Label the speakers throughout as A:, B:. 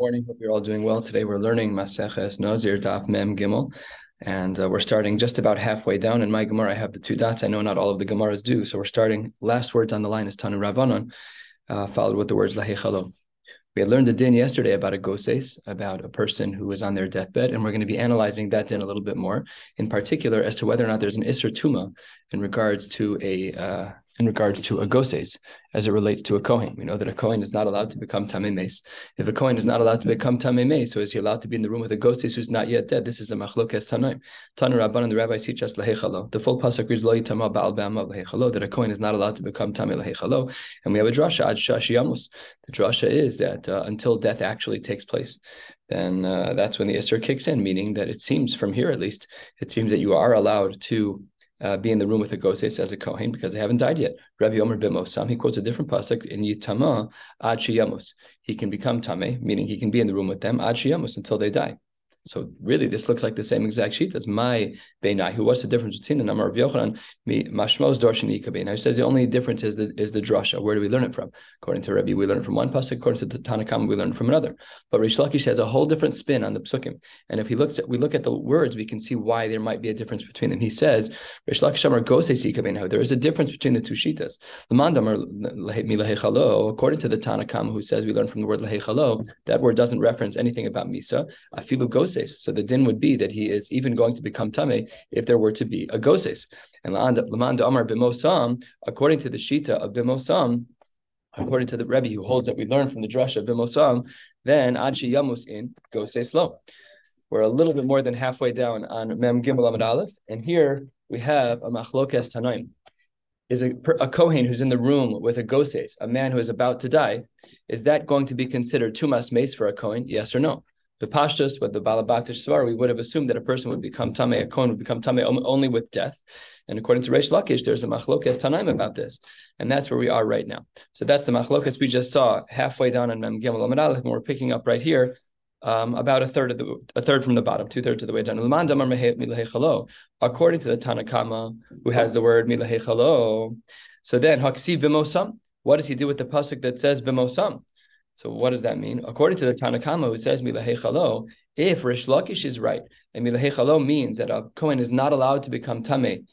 A: Morning. Hope you're all doing well. Today we're learning Maseches Nazir Daf Mem Gimel, and uh, we're starting just about halfway down. In my Gemara, I have the two dots. I know not all of the Gemaras do, so we're starting. Last words on the line is Tanu Rabbanon, uh, followed with the words Lahechalo. We had learned a din yesterday about a goses, about a person who was on their deathbed, and we're going to be analyzing that din a little bit more, in particular as to whether or not there's an isser tuma in regards to a uh, in regards to a goses as it relates to a Kohen. We know that a Kohen is not allowed to become Tamei Mace. If a Kohen is not allowed to become Tamei Mace, so is he allowed to be in the room with a goses who's not yet dead? This is a machlokes tanoim. Tanu Rabban and the rabbis teach us lahechalo. The full pasuk reads lo yitama ba'al ba'ama lahechalo, that a Kohen is not allowed to become Tamei lahechalo. And we have a drasha, ad shashiyamus. The drasha is that uh, until death actually takes place, then uh, that's when the Isser kicks in, meaning that it seems, from here at least, it seems that you are allowed to uh, be in the room with a goses as a kohen because they haven't died yet. Rabbi Omer b'mosam, he quotes a different pasuk in Yitama ad. He can become tame, meaning he can be in the room with them ad until they die. So really, this looks like the same exact sheet as my Beinai. Who what's the difference between the number of Yochanan? Mashmos Darshan Ikabeinai. He says the only difference is the is the drasha. Where do we learn it from? According to Rebbe, we learn it from one pasuk. According to the Tanakhama, we learn it from another. But Rish Lakish has a whole different spin on the psukim. And if he looks at we look at the words, we can see why there might be a difference between them. He says Rish Lakish Amar. There is a difference between the two shitas. The mandamar according to the Tanakhama, who says we learn from the word lahechalo, that word doesn't reference anything about misa. Afilu Goses goses. So the din would be that he is even going to become tame if there were to be a goses. And Lamanda Amar bimosam, according to the shita of bimosam, according to the Rebbe who holds that we learn from the drasha bimosam, then adshi yamus in goses lo. We're a little bit more than halfway down on Mem Gimel Amad Aleph, and here we have a machlokes tanaim. Is a, a Kohen who's in the room with a goses, a man who is about to die, is that going to be considered tumas mace for a Kohen? Yes or no? The pashtus, with the balabatish svar, we would have assumed that a person would become tamei, a kohen would become tamei only with death. And according to Reish Lakish, there's a machlokes tanaim about this, and that's where we are right now. So that's the machlokes we just saw halfway down in Mem Gimel Amad and we're picking up right here. Um, about a third of the a third from the bottom, two thirds of the way down. According to the Tanakama, who has the word milahechalo, so then haksiv b'mosam. What does he do with the pasuk that says b'mosam? So what does that mean? According to the Tanakhama, who says milahechalo, if Rish Lakish is right, and milahechalo means that a Kohen is not allowed to become tame,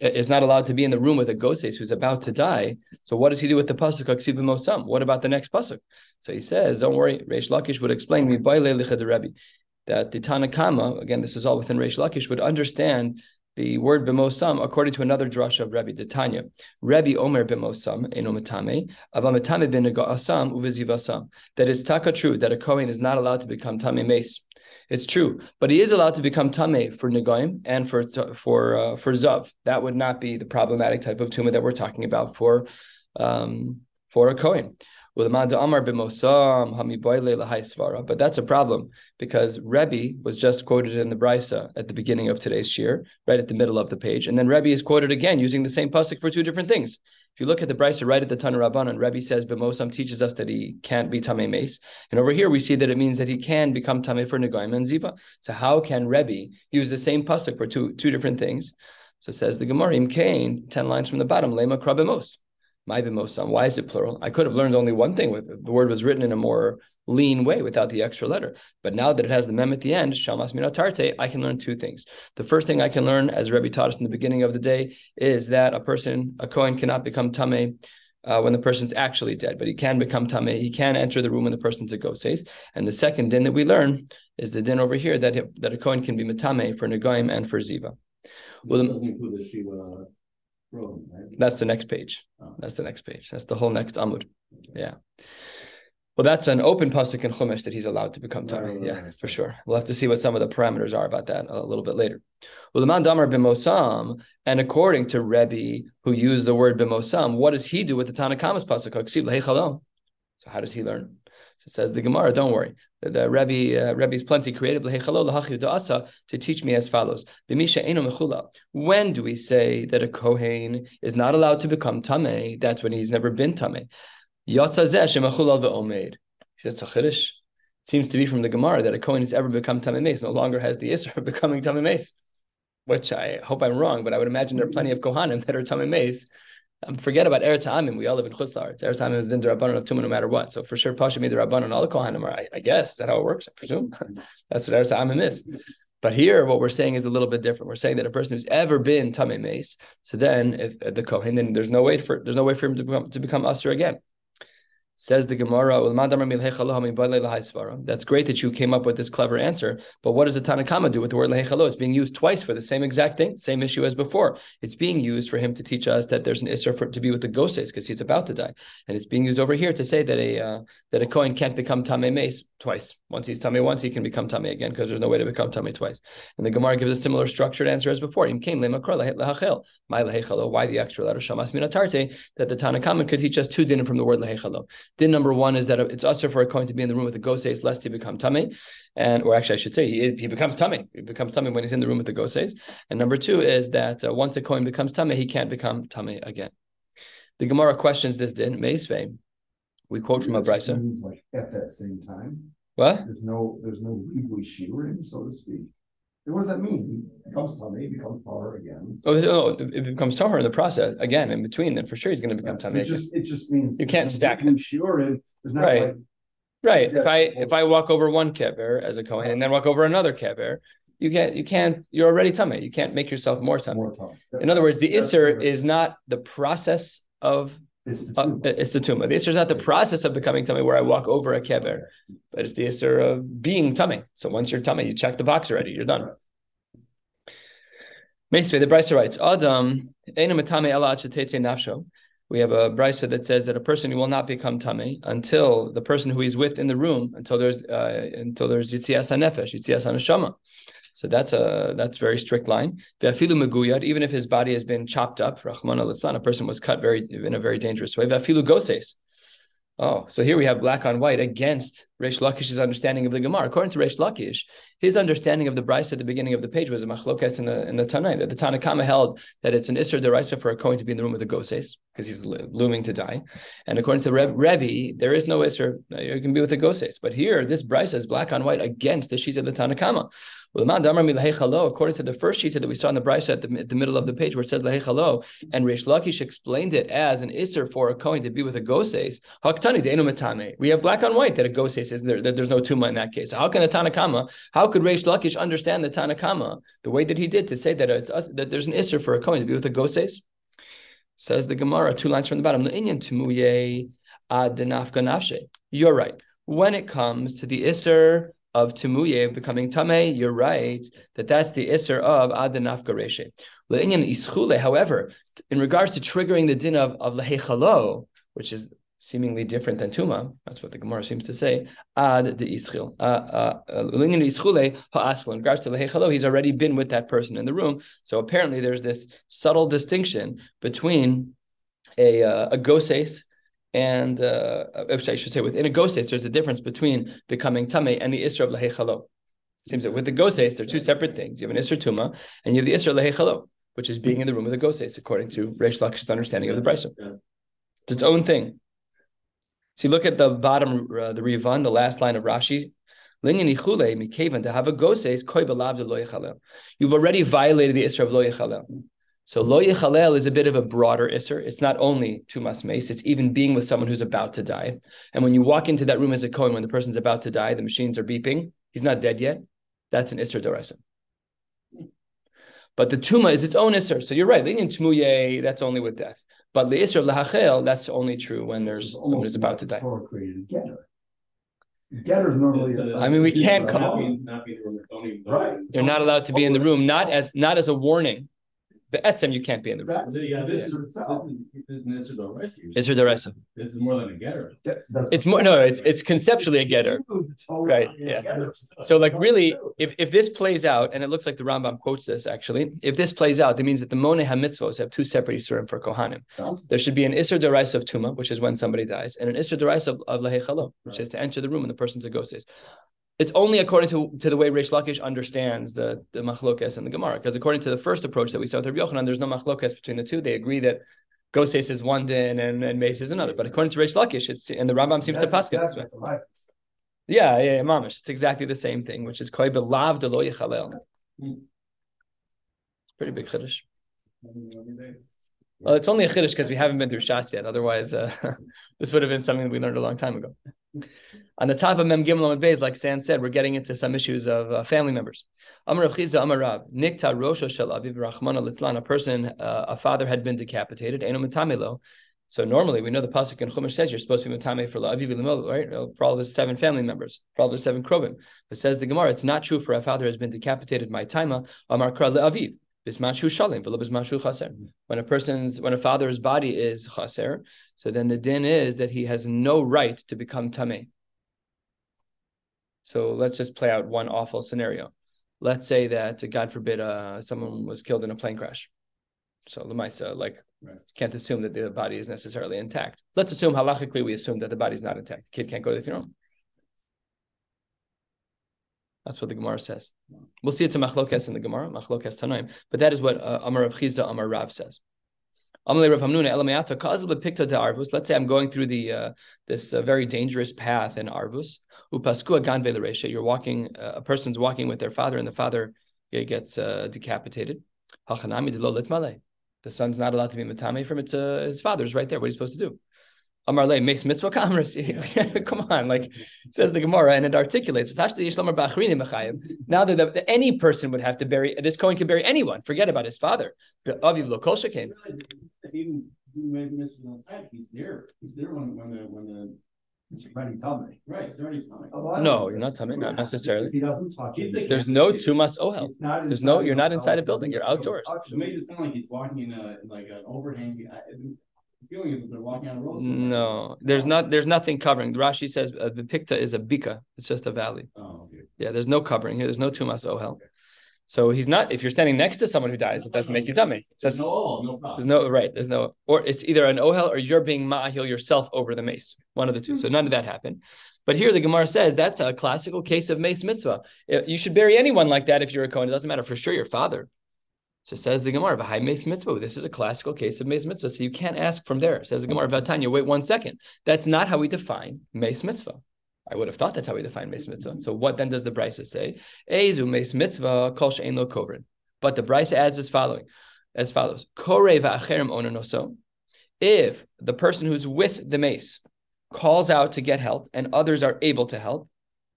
A: is not allowed to be in the room with a goses who's about to die. So what does he do with the pasuk mosam? What about the next pasuk? So he says, don't worry. Rish Lakish would explain that the Tanakhama, again, this is all within Rish Lakish, would understand the word b'mosam according to another drasha of Rebbe Tanya. Rebbe Omer b'mosam enomatame avamatame b'nega'asam uvizivasam. That it's taka true that a kohen is not allowed to become tame mace. It's true, but he is allowed to become tame for negoim and for for uh, for zav. That would not be the problematic type of tumah that we're talking about for um, for a kohen. But that's a problem because Rebbe was just quoted in the Brisa at the beginning of today's shir, right at the middle of the page. And then Rebbe is quoted again using the same pasuk for two different things. If you look at the Brisa right at the Tanu Rabbanan, Rebbe says B'mosam teaches us that he can't be Tamei Mace. And over here we see that it means that he can become Tamei for Negoim and Ziva. So how can Rebbe use the same pasuk for two, two different things? So says the Gemara, Im Kain, 10 lines from the bottom, Lema Krabemos. Why is it plural? I could have learned only one thing with it. The word was written in a more lean way without the extra letter. But now that it has the mem at the end, shamas minatarte, I can learn two things. The first thing I can learn, as Rebbe taught us in the beginning of the day, is that a person, a Kohen, cannot become tame uh, when the person's actually dead, but he can become tame. He can enter the room when the person's a goses. And the second din that we learn is the din over here that that a Kohen can be matame for negoim and for ziva.
B: Well, doesn't include the shiva right?
A: That's the next page. Oh. That's the next page. That's the whole next amud. Yeah. Well, that's an open pasuk in Chumash that he's allowed to become. Right, right, yeah, for sure. We'll have to see what some of the parameters are about that a little bit later. Well, the man damar b'mosam, and according to Rebbe, who used the word b'mosam, what does he do with the Tanakhama's pasuk? So how does he learn? So says the Gemara, don't worry. The, the Rebbe, uh, Rebbe's plenty creative to teach me as follows. When do we say that a Kohen is not allowed to become Tameh? That's when he's never been Tameh. That's a chiddush. Seems to be from the Gemara that a Kohen has ever become Tameh Mace no longer has the Isra of becoming Tameh Mace. Which I hope I'm wrong, but I would imagine there are plenty of Kohanim that are Tameh Mace Um, forget about Eretz Amim. We all live in Chutz La'aretz. Eretz Amim is in the Rabbanon of Tumah no matter what. So for sure, Pasha made the Rabbanon all the Kohanim are. I, I guess is that how it works. I presume that's what Eretz Amim is. But here, what we're saying is a little bit different. We're saying that a person who's ever been tamei mace, so then if uh, the kohen, then there's no way for there's no way for him to become to become usher again. Says the Gemara, that's great that you came up with this clever answer, but what does the Tanakama do with the word lehechalo? It's being used twice for the same exact thing, same issue as before. It's being used for him to teach us that there's an isser for to be with the goses because he's about to die, and it's being used over here to say that a uh, that a kohen can't become tamei mace twice. Once he's tamei once, he can become tamei again because there's no way to become tamei twice. And the Gemara gives a similar structured answer as before. Why the extra letter shamas minatarte that the Tanakama could teach us two dinim from the word lehechalo. Din number one is that it's usher for a coin to be in the room with a goses lest he become tummy, and or actually I should say he, he becomes tummy. He becomes tummy when he's in the room with the goses. And number two is that uh, once a coin becomes tummy, he can't become tummy again. The Gemara questions this din meisvei. We quote from a brisa.
C: Like at that same time.
A: What?
C: There's no there's no legally shearing, so to speak. What does that mean? He becomes tummy, it becomes power again.
A: Oh, oh, it becomes tahor in the process again. In between, then for sure he's going to become
C: So
A: tummy.
C: it just it just means
A: You can't stack
C: legally Shearing, there's not
A: Right.
C: like
A: Right.
C: Yeah.
A: If I if I walk over one kever as a kohen and then walk over another kever, you can't you can't you're already tummy. You can't make yourself more tummy.
C: more time.
A: In other words, the
C: That's correct.
A: is not the process of
C: It's the
A: uh,
C: two.
A: it's the tumah. The is not the process of becoming tummy where I walk over a kever, but it's the isser of being tummy. So once you're tummy, you check the box already. You're done. Meisvei, the Brisa writes, Adam, eina metame ela ad nafsho. We have a Brisa that says that a person will not become tummy until the person who he's with in the room, until there's uh, until there's yitzias hanefesh, yitzias haneshama. So that's a that's very strict line. Meguyad, even if his body has been chopped up, Rahmana litzlan, a person was cut very in a very dangerous way. Ve'afilu goses. Oh, so here we have black on white against Reish Lakish's understanding of the Gemara. According to Reish Lakish, his understanding of the Brisa at the beginning of the page was a machlokas in the in the Tanai. That the Tanakama held that it's an Isser deraisa for a Kohen to be in the room with the Goses because he's looming to die. And according to Reb, Rebbe, there is no Isser. uh, You can be with the Goses. But here, this Brisa is black on white against the sheet of the Tanakama. According to the first sheet that we saw in the Brisa at the, at the middle of the page where it says lahechalo, and Rish Lakish explained it as an Isser for a Kohen to be with a Goses. We have black on white that a Goses is there. That there's no tuma in that case. How can the Tanakama? How could Rish Lakish understand the Tanakama the way that he did to say that it's us, that there's an Isser for a Kohen to be with a Goses? Says the Gemara, two lines from the bottom. You're right. When it comes to the Isser of tumuye becoming tameh, you're right that that's the Isser of ad denafka reshe. Le'inyan ischule. However, in regards to triggering the din of, of lehechalo, which is seemingly different than tuma, that's what the Gemara seems to say. Ad de ischil. Uh, uh, uh, Le'inyan ischule. In regards to lehechalo, he's already been with that person in the room. So apparently, there's this subtle distinction between a uh, a goses and uh, I should say within a goses, there's a difference between becoming tame and the isra of lehechalo. It seems that with the goses, they're two separate things. You have an isra tuma and you have the isra lehechalo, which is being in the room with a goses, according to Reish Lakish's understanding of the brisa. It's its own thing. See, look at the bottom, uh, the Rivan, the last line of Rashi. Linyan ichule mikaven to have a goses koi belav de lo yechalel. You've already violated the isra of lo yechalel. So lo yechalel is a bit of a broader isser. It's not only tumas mace; it's even being with someone who's about to die. And when you walk into that room as a kohen, when the person's about to die, the machines are beeping. He's not dead yet. That's an isser dorasa. But the tuma is its own isser. So you're right. Linyan tmuye, that's only with death. But the isser of lahachel, that's only true when there's
C: It's
A: someone who's about to die.
C: like created a getter. Getter normally.
B: So- so
A: I mean, we can't
B: not
A: come-
B: be- Not be, don't even.
C: Right.
A: You're not allowed to be in the room, not as not as a warning. But etzem, you can't be in the
B: So, yeah,
C: this
B: this
C: is itself.
B: This is an Isser Doresi.
A: Isser dorasa.
B: This is more than a getter.
A: It's more no, it's it's conceptually a getter. Right, yeah. So like really, if, if this plays out, and it looks like the Rambam quotes this actually, if this plays out, that means that the Moneh HaMitzvos have two separate Isurim for Kohanim. There should be an Isser Deraisa of Tuma, which is when somebody dies, and an Isser Deraisa of, of Lahechalo, which is to enter the room when the person's a ghost is. It's only according to, to the way Rish Lakish understands the, the machlokas and the Gemara, because according to the first approach that we saw with Rabbi Yochanan, there's no machlokas between the two. They agree that Goses is one din and, and Mace is another. But according to Rish Lakish, it's and the Rambam seems to
C: That's
A: pass this way.
C: exactly
A: Yeah, yeah, yeah, mamish. It's exactly the same thing, which is koi belav de lo.
B: Hmm.
A: Pretty big chiddush. Well, it's only a chiddush because we haven't been through Shas yet. Otherwise, uh, this would have been something we learned a long time ago. On the top of Mem Gimel Amud Beis, like Stan said, we're getting into some issues of uh, family members. Amar Chiza Amar Rav Nikta Rosho Shel Aviv Rachmana Litzlan. A person, uh, a father had been decapitated. Eno Metamelo. So normally we know the pasuk in Chumash says you're supposed to be Matame for Aviv right? For all of his seven family members, for all of his seven krobim. But says the Gemara, it's not true for a father has been decapitated. My taima Amar Kra Aviv. When a person's when a father's body is chaser, so then the din is that he has no right to become tameh. So let's just play out one awful scenario. Let's say that God forbid uh, someone was killed in a plane crash. So Lamaisa, like right. can't assume that the body is necessarily intact. Let's assume halachically we assume that the body is not intact. The kid can't go to the funeral. That's what the Gemara says. We'll see it's a machlokes in the Gemara, machlokes tanaim, but that is what uh, Amar of Chizda, Amar Rav says. Let's say I'm going through the uh, this uh, very dangerous path in Arvus. You're walking, uh, a person's walking with their father, and the father gets uh, decapitated. The son's not allowed to be matame from its his father's right there. What are you supposed to do? Amarle makes mitzvah kamras. Come on, like says the Gemara, and it articulates. It's actually Now that the, any person would have to bury this Kohen can bury anyone. Forget about his father. But Aviv lo kol
B: Even he made mitzvah outside. He's there. He's there when when the when the
C: it's already tummy.
B: Right, it's already tummy.
A: No, you're not tummy, not necessarily.
C: If he doesn't touch it.
A: There's no tumas ohel. There's no, you're not inside a building, you're outdoors.
C: touching
B: It makes it sound like he's walking in a like an overhang. Feeling is that they're walking on a road. somewhere.
A: No, there's not. There's nothing covering. Rashi says uh, the pikta is a bika. It's just a valley.
B: Oh, okay.
A: Yeah, there's no covering here. There's no tumas ohel. So he's not. If you're standing next to someone who dies, it doesn't make you
B: There's
A: says
B: no, oh, no
A: there's no right. There's no, or it's either an ohel or you're being ma'ahil yourself over the mace. One of the two. So none of that happened. But here the Gemara says that's a classical case of mace mitzvah. Uh, You should bury anyone like that if you're a Kohen. It doesn't matter for sure your father. So says the Gemara, high mace mitzvah. This is a classical case of mace mitzvah. So you can't ask from there. Says the Gemara, Vatanya, wait one second. That's not how we define mace mitzvah. I would have thought that's how we define mace mitzvah. So what then does the Brisa say? Ezu mace mitzvah kol she'en lo kovrin. But the Brisa adds as following, as follows: Kore va'acherim ononoso. If the person who's with the mace calls out to get help and others are able to help,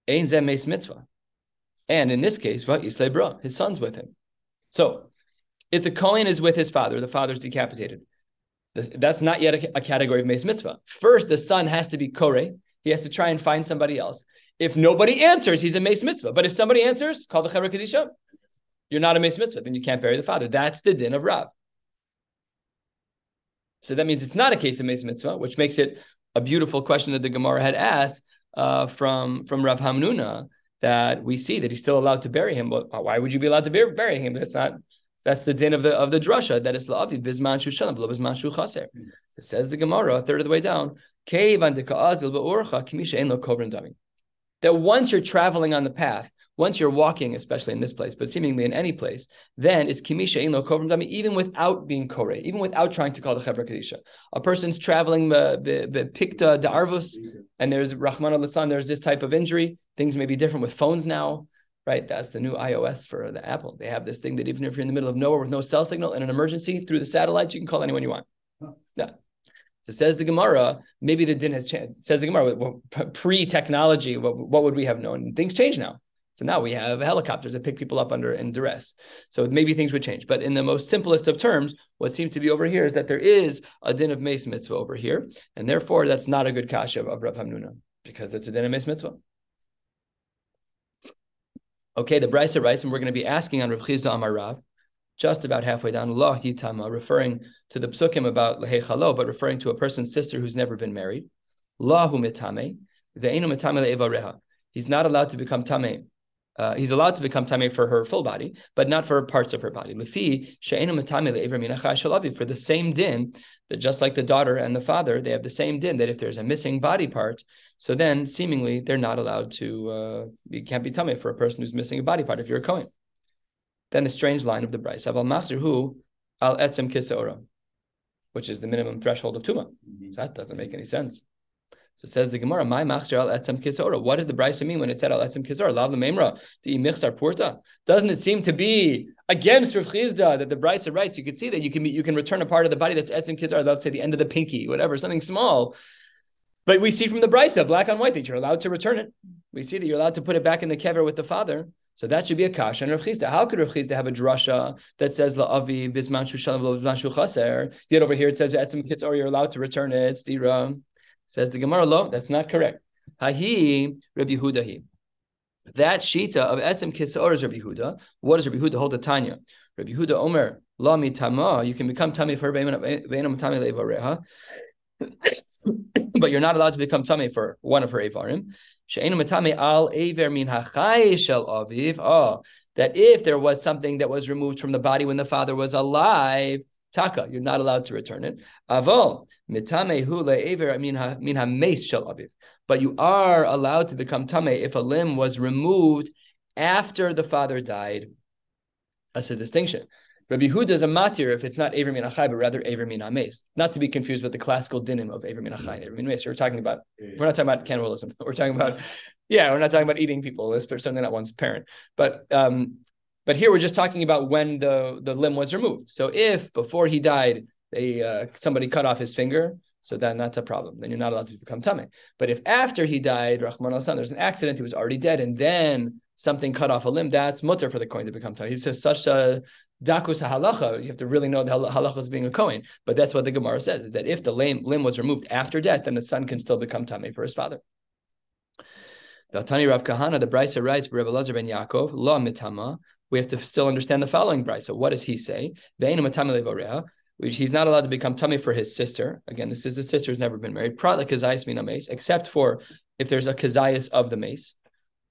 A: ein zeh mace mitzvah. And in this case, va'isle bra, his son's with him. So if the Kohen is with his father, the father's decapitated. That's not yet a, a category of mace mitzvah. First, the son has to be kore. He has to try and find somebody else. If nobody answers, he's a mace mitzvah. But if somebody answers, call the chevra kadisha. You're not a mace mitzvah. Then you can't bury the father. That's the din of Rav. So that means it's not a case of mace mitzvah, which makes it a beautiful question that the Gemara had asked uh, from from Rav Hamnuna that we see that he's still allowed to bury him. But why would you be allowed to bury, bury him? That's not that's the din of the of the drasha that is la'avi bizman shu shalav lo bizman shu chaser. Hmm. It says the Gemara a third of the way down. "Keivan deka'azil be'orcha kimisha ein lo kovrin dami." That once you're traveling on the path, once you're walking, especially in this place, but seemingly in any place, then it's kimisha ein lo kovrim dami, even without being kore, even without trying to call the chevra kadisha. A person's traveling uh, the be, pikta de and there's Rahman al there's this type of injury. Things may be different with phones now, right? That's the new iOS for the Apple. They have this thing that even if you're in the middle of nowhere with no cell signal in an emergency through the satellites, you can call anyone you want. Yeah. So says the Gemara, maybe the din has changed. Says the Gemara, well, pre-technology, what, what would we have known? Things change now. So now we have helicopters that pick people up under in duress. So maybe things would change. But in the most simplest of terms, what seems to be over here is that there is a din of mace mitzvah over here, and therefore that's not a good kasha of, of Rav Hamnuna because it's a din of mace mitzvah. Okay, the Brisa writes, and we're going to be asking on Rav Chizda Amar Rav, just about halfway down, Allah Yitama, referring to the psukim about Lehei Chalo, but referring to a person's sister who's never been married. Lahu mitame, ve'enu mitame le'evareha. He's not allowed to become tame. Uh, he's allowed to become tame for her full body, but not for parts of her body. Lefi she'enu mitame le'evar minachai shalavi. For the same din, that just like the daughter and the father, they have the same din that if there's a missing body part, so then seemingly they're not allowed to. Uh, you can't be tame for a person who's missing a body part if you're a kohen. Then the strange line of the Brisa, Aval Machzir al etzem kisora, which is the minimum threshold of tuma. So that doesn't make any sense. So says the Gemara, "My machzir al etzem kisora." What did the Brisa mean when it said al etzem kisora? Lav lememra the michzar purta. Doesn't it seem to be against Rav Chizda that the Brisa writes? You can see that you can you can return a part of the body that's etzem kisora. Let's say the end of the pinky, whatever, something small. But we see from the Brisa, black on white, that you're allowed to return it. We see that you're allowed to put it back in the kever with the father. So that should be a kasha and Rav Chizda. How could Rav Chizda have a drasha that says la'avi bisman shu shalom bisman chaser? Yet over here it says etzem kisor, you're allowed to return it. Stira. Says the Gemara, lo, that's not correct. Hahi Rabbi Hudahi. That shita of etzem kisor is Rabbi Huda. What does Rabbi Huda hold the Tanya? Rabbi Huda Omer, la mitama, you can become tummy for veinam tummy levareha. But you're not allowed to become tummy for one of her avarim. She'enu matame al aver min hachai shel aviv. Oh, that if there was something that was removed from the body when the father was alive, taka, you're not allowed to return it. Avol mitame hu le'ever min ha-mes shel aviv. But you are allowed to become tame if a limb was removed after the father died. That's a distinction. Rabbi Huda is a matir if it's not Aver Min Achai, but rather Aver Min Ames. Not to be confused with the classical dinim of Aver Min Achai and Aver Min Ames. We're talking about, we're not talking about cannibalism. We're talking about, yeah, we're not talking about eating people, certainly not one's parent. But um, but here we're just talking about when the, the limb was removed. So if before he died, they uh, somebody cut off his finger, so then that's a problem. Then you're not allowed to become tameh. But if after he died, Rahman al there's an accident, he was already dead, and then something cut off a limb, that's mutter for the coin to become tameh. He's just such a dakus halacha. You have to really know the halacha is being a coin. But that's what the Gemara says: is that if the limb, limb was removed after death, then the son can still become tameh for his father. The Tani Rav Kahana, the Brisa writes, Rebbe Lazar ben Yaakov, lo mitama, we have to still understand the following brisa. What does he say? He's not allowed to become tummy for his sister. Again, this is his sister who's never been married. Except for if there's a kazayas of the mace,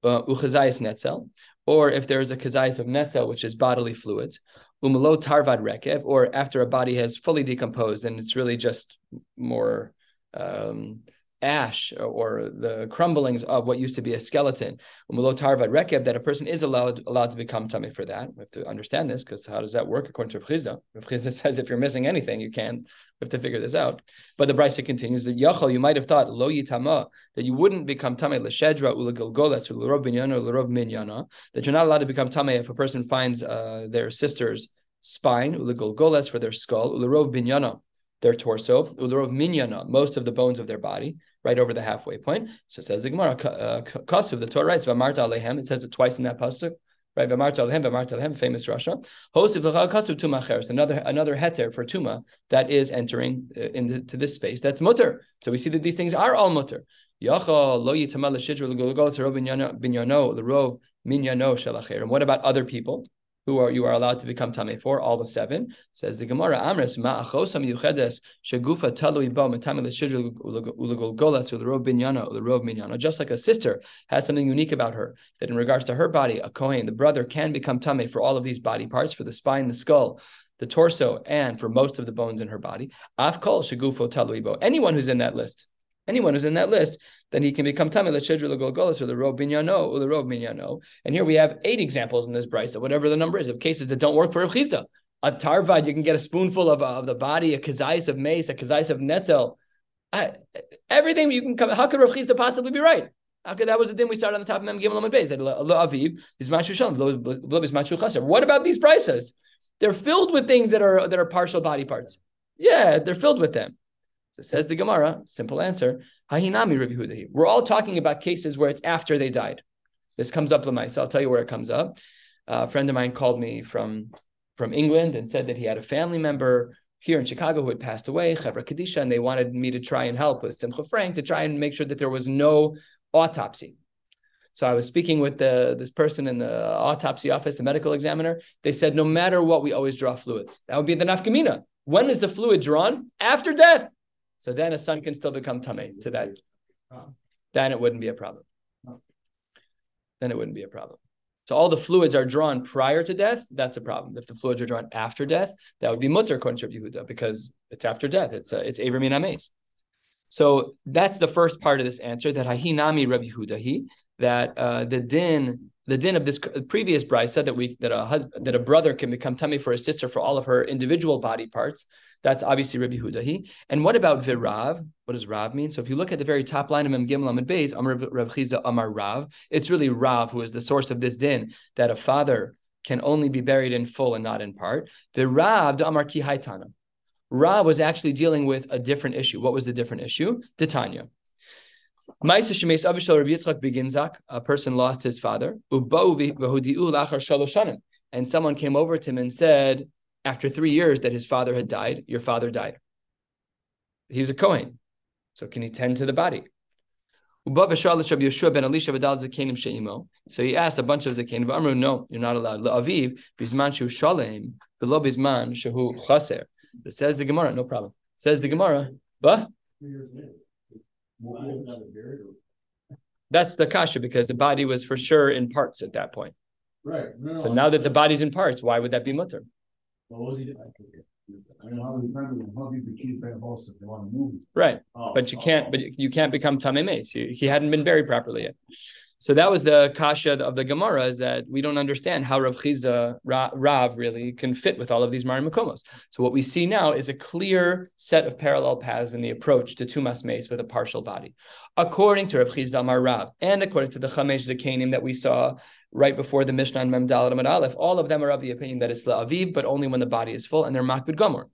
A: uchazayas netzel, or if there's a kazayas of netzel, which is bodily fluids, umalo tarvad rekev, or after a body has fully decomposed and it's really just more um, ash or the crumblings of what used to be a skeleton, that a person is allowed allowed to become tummy for that. We have to understand this because how does that work according to Chizda? Chizda says if you're missing anything, you can't. We have to figure this out. But the Brisa continues that Yachal, you might have thought lo yitama that you wouldn't become tummy l'shedra ulagilgolas ularov binyana ularov minyana that you're not allowed to become tummy if a person finds uh, their sister's spine ulagilgolas for their skull ularov binyana their torso ularov minyana most of the bones of their body right over the halfway point. So it says the Gemara, uh, Kasuv, the Torah writes, Vamarta Alehem, it says it twice in that pasuk. Right, Vamarta Alehem, Vamarta Alehem, famous Rasha. Hosiv Kasuv Tuma Cheres, another another heter for Tuma that is entering uh, into this space. That's mutter. So we see that these things are all mutter. And what about other people? Who are you are allowed to become tame for all the seven. Says the Gemara, Amris ma'achosam yuchedes shegufa talui bo matame l'shidru ulagolgola to l'rov binyana l'rov minyana. Just like a sister has something unique about her that in regards to her body, a kohen, the brother can become tame for all of these body parts, for the spine, the skull, the torso, and for most of the bones in her body. Afkol shegufo talui bo. Anyone who's in that list anyone who's in that list, then he can become tamil l'shedra l'golgolas or the rov binyano or the rov minyano. And here we have eight examples in this brisa, whatever the number is, of cases that don't work for Rav Chizda. A tarvad, you can get a spoonful of, uh, of the body, a kazais of mace, a kazais of netzel. I, everything you can come. How could Rav Chizda possibly be right? How could that was the thing we started on the top of Mem Gimel Amid Beis? Aviv is Mashu Shalom, is Mashu Chaser. What about these prices? They're filled with things that are that are partial body parts. Yeah, they're filled with them. So says the Gemara, simple answer, Hahinami Rabbi. We're all talking about cases where it's after they died. This comes up Lamai, so I'll tell you where it comes up. A friend of mine called me from, from England and said that he had a family member here in Chicago who had passed away, Chevra Kadisha, and they wanted me to try and help with Simcha Frank to try and make sure that there was no autopsy. So I was speaking with the this person in the autopsy office, the medical examiner. They said no matter what, we always draw fluids. That would be the nafkamina. When is the fluid drawn? After death. So then a son can still become tame to that. Then it wouldn't be a problem. Then it wouldn't be a problem. So all the fluids are drawn prior to death. That's a problem. If the fluids are drawn after death, that would be mutter according Yehuda because it's after death. It's uh, it's Aver Min Ames. So that's the first part of this answer that Hahinami Rabbi Yehuda he that uh, the din the din of this previous bride said that we that a husband that a brother can become tummy for a sister for all of her individual body parts. That's obviously Rabbi Hudahi. And what about virav? What does rav mean? So if you look at the very top line of Mem Gimel Amid Beis, Amar Rav Chizda Amar Rav, it's really Rav who is the source of this din that a father can only be buried in full and not in part. The Rav Amar Ki. Rav was actually dealing with a different issue. What was the different issue? Titania. A person lost his father, and someone came over to him and said, after three years that his father had died, your father died. He's a Kohen. So can he tend to the body? So he asked a bunch of zakenim. No, you're not allowed. La'aviv bisman shu shalem bisman shehu chaser. Says the Gemara. No problem. Says the Gemara. But that's the kasha because the body was for sure in parts at that point.
B: Right. No,
A: So now that the body's in parts, why would that be mutter?
B: What was he doing?
C: I mean, how depending on how deep the kids back also if they want to move.
A: Right.
B: Oh,
A: But you
B: oh,
A: can't.
B: oh.
A: But you can't become tamei mace. He, he hadn't been buried properly yet. So that was the kasha of the Gemara is that we don't understand how Rav Chizda Rav really can fit with all of these Marim Makomos. So what we see now is a clear set of parallel paths in the approach to Tumas Mace with a partial body. According to Rav Chizda Amar Rav, and according to the Chamesh Zakanim that we saw right before the Mishnah and Mem Daled Amud Aleph, all of them are of the opinion that it's La'aviv, but only when the body is full, and they're Makbid Gomer.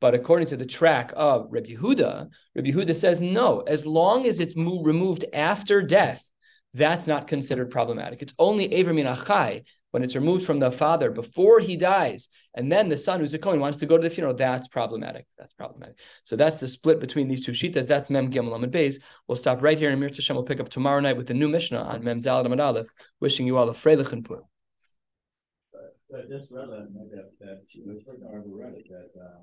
A: But according to the track of Rabbi Yehuda, Rabbi Yehuda says no, as long as it's removed after death, that's not considered problematic. It's only Aver min Achai when it's removed from the father before he dies, and then the son who's a Kohen wants to go to the funeral, that's problematic. That's problematic. So that's the split between these two shitas. That's Mem Gimel Amid Beis. We'll stop right here, and Mir Tashem will pick up tomorrow night with the new Mishnah on Mem Dalad Amid Aleph. Wishing you all a Freilich and
B: But just read that, that, that, that, uh,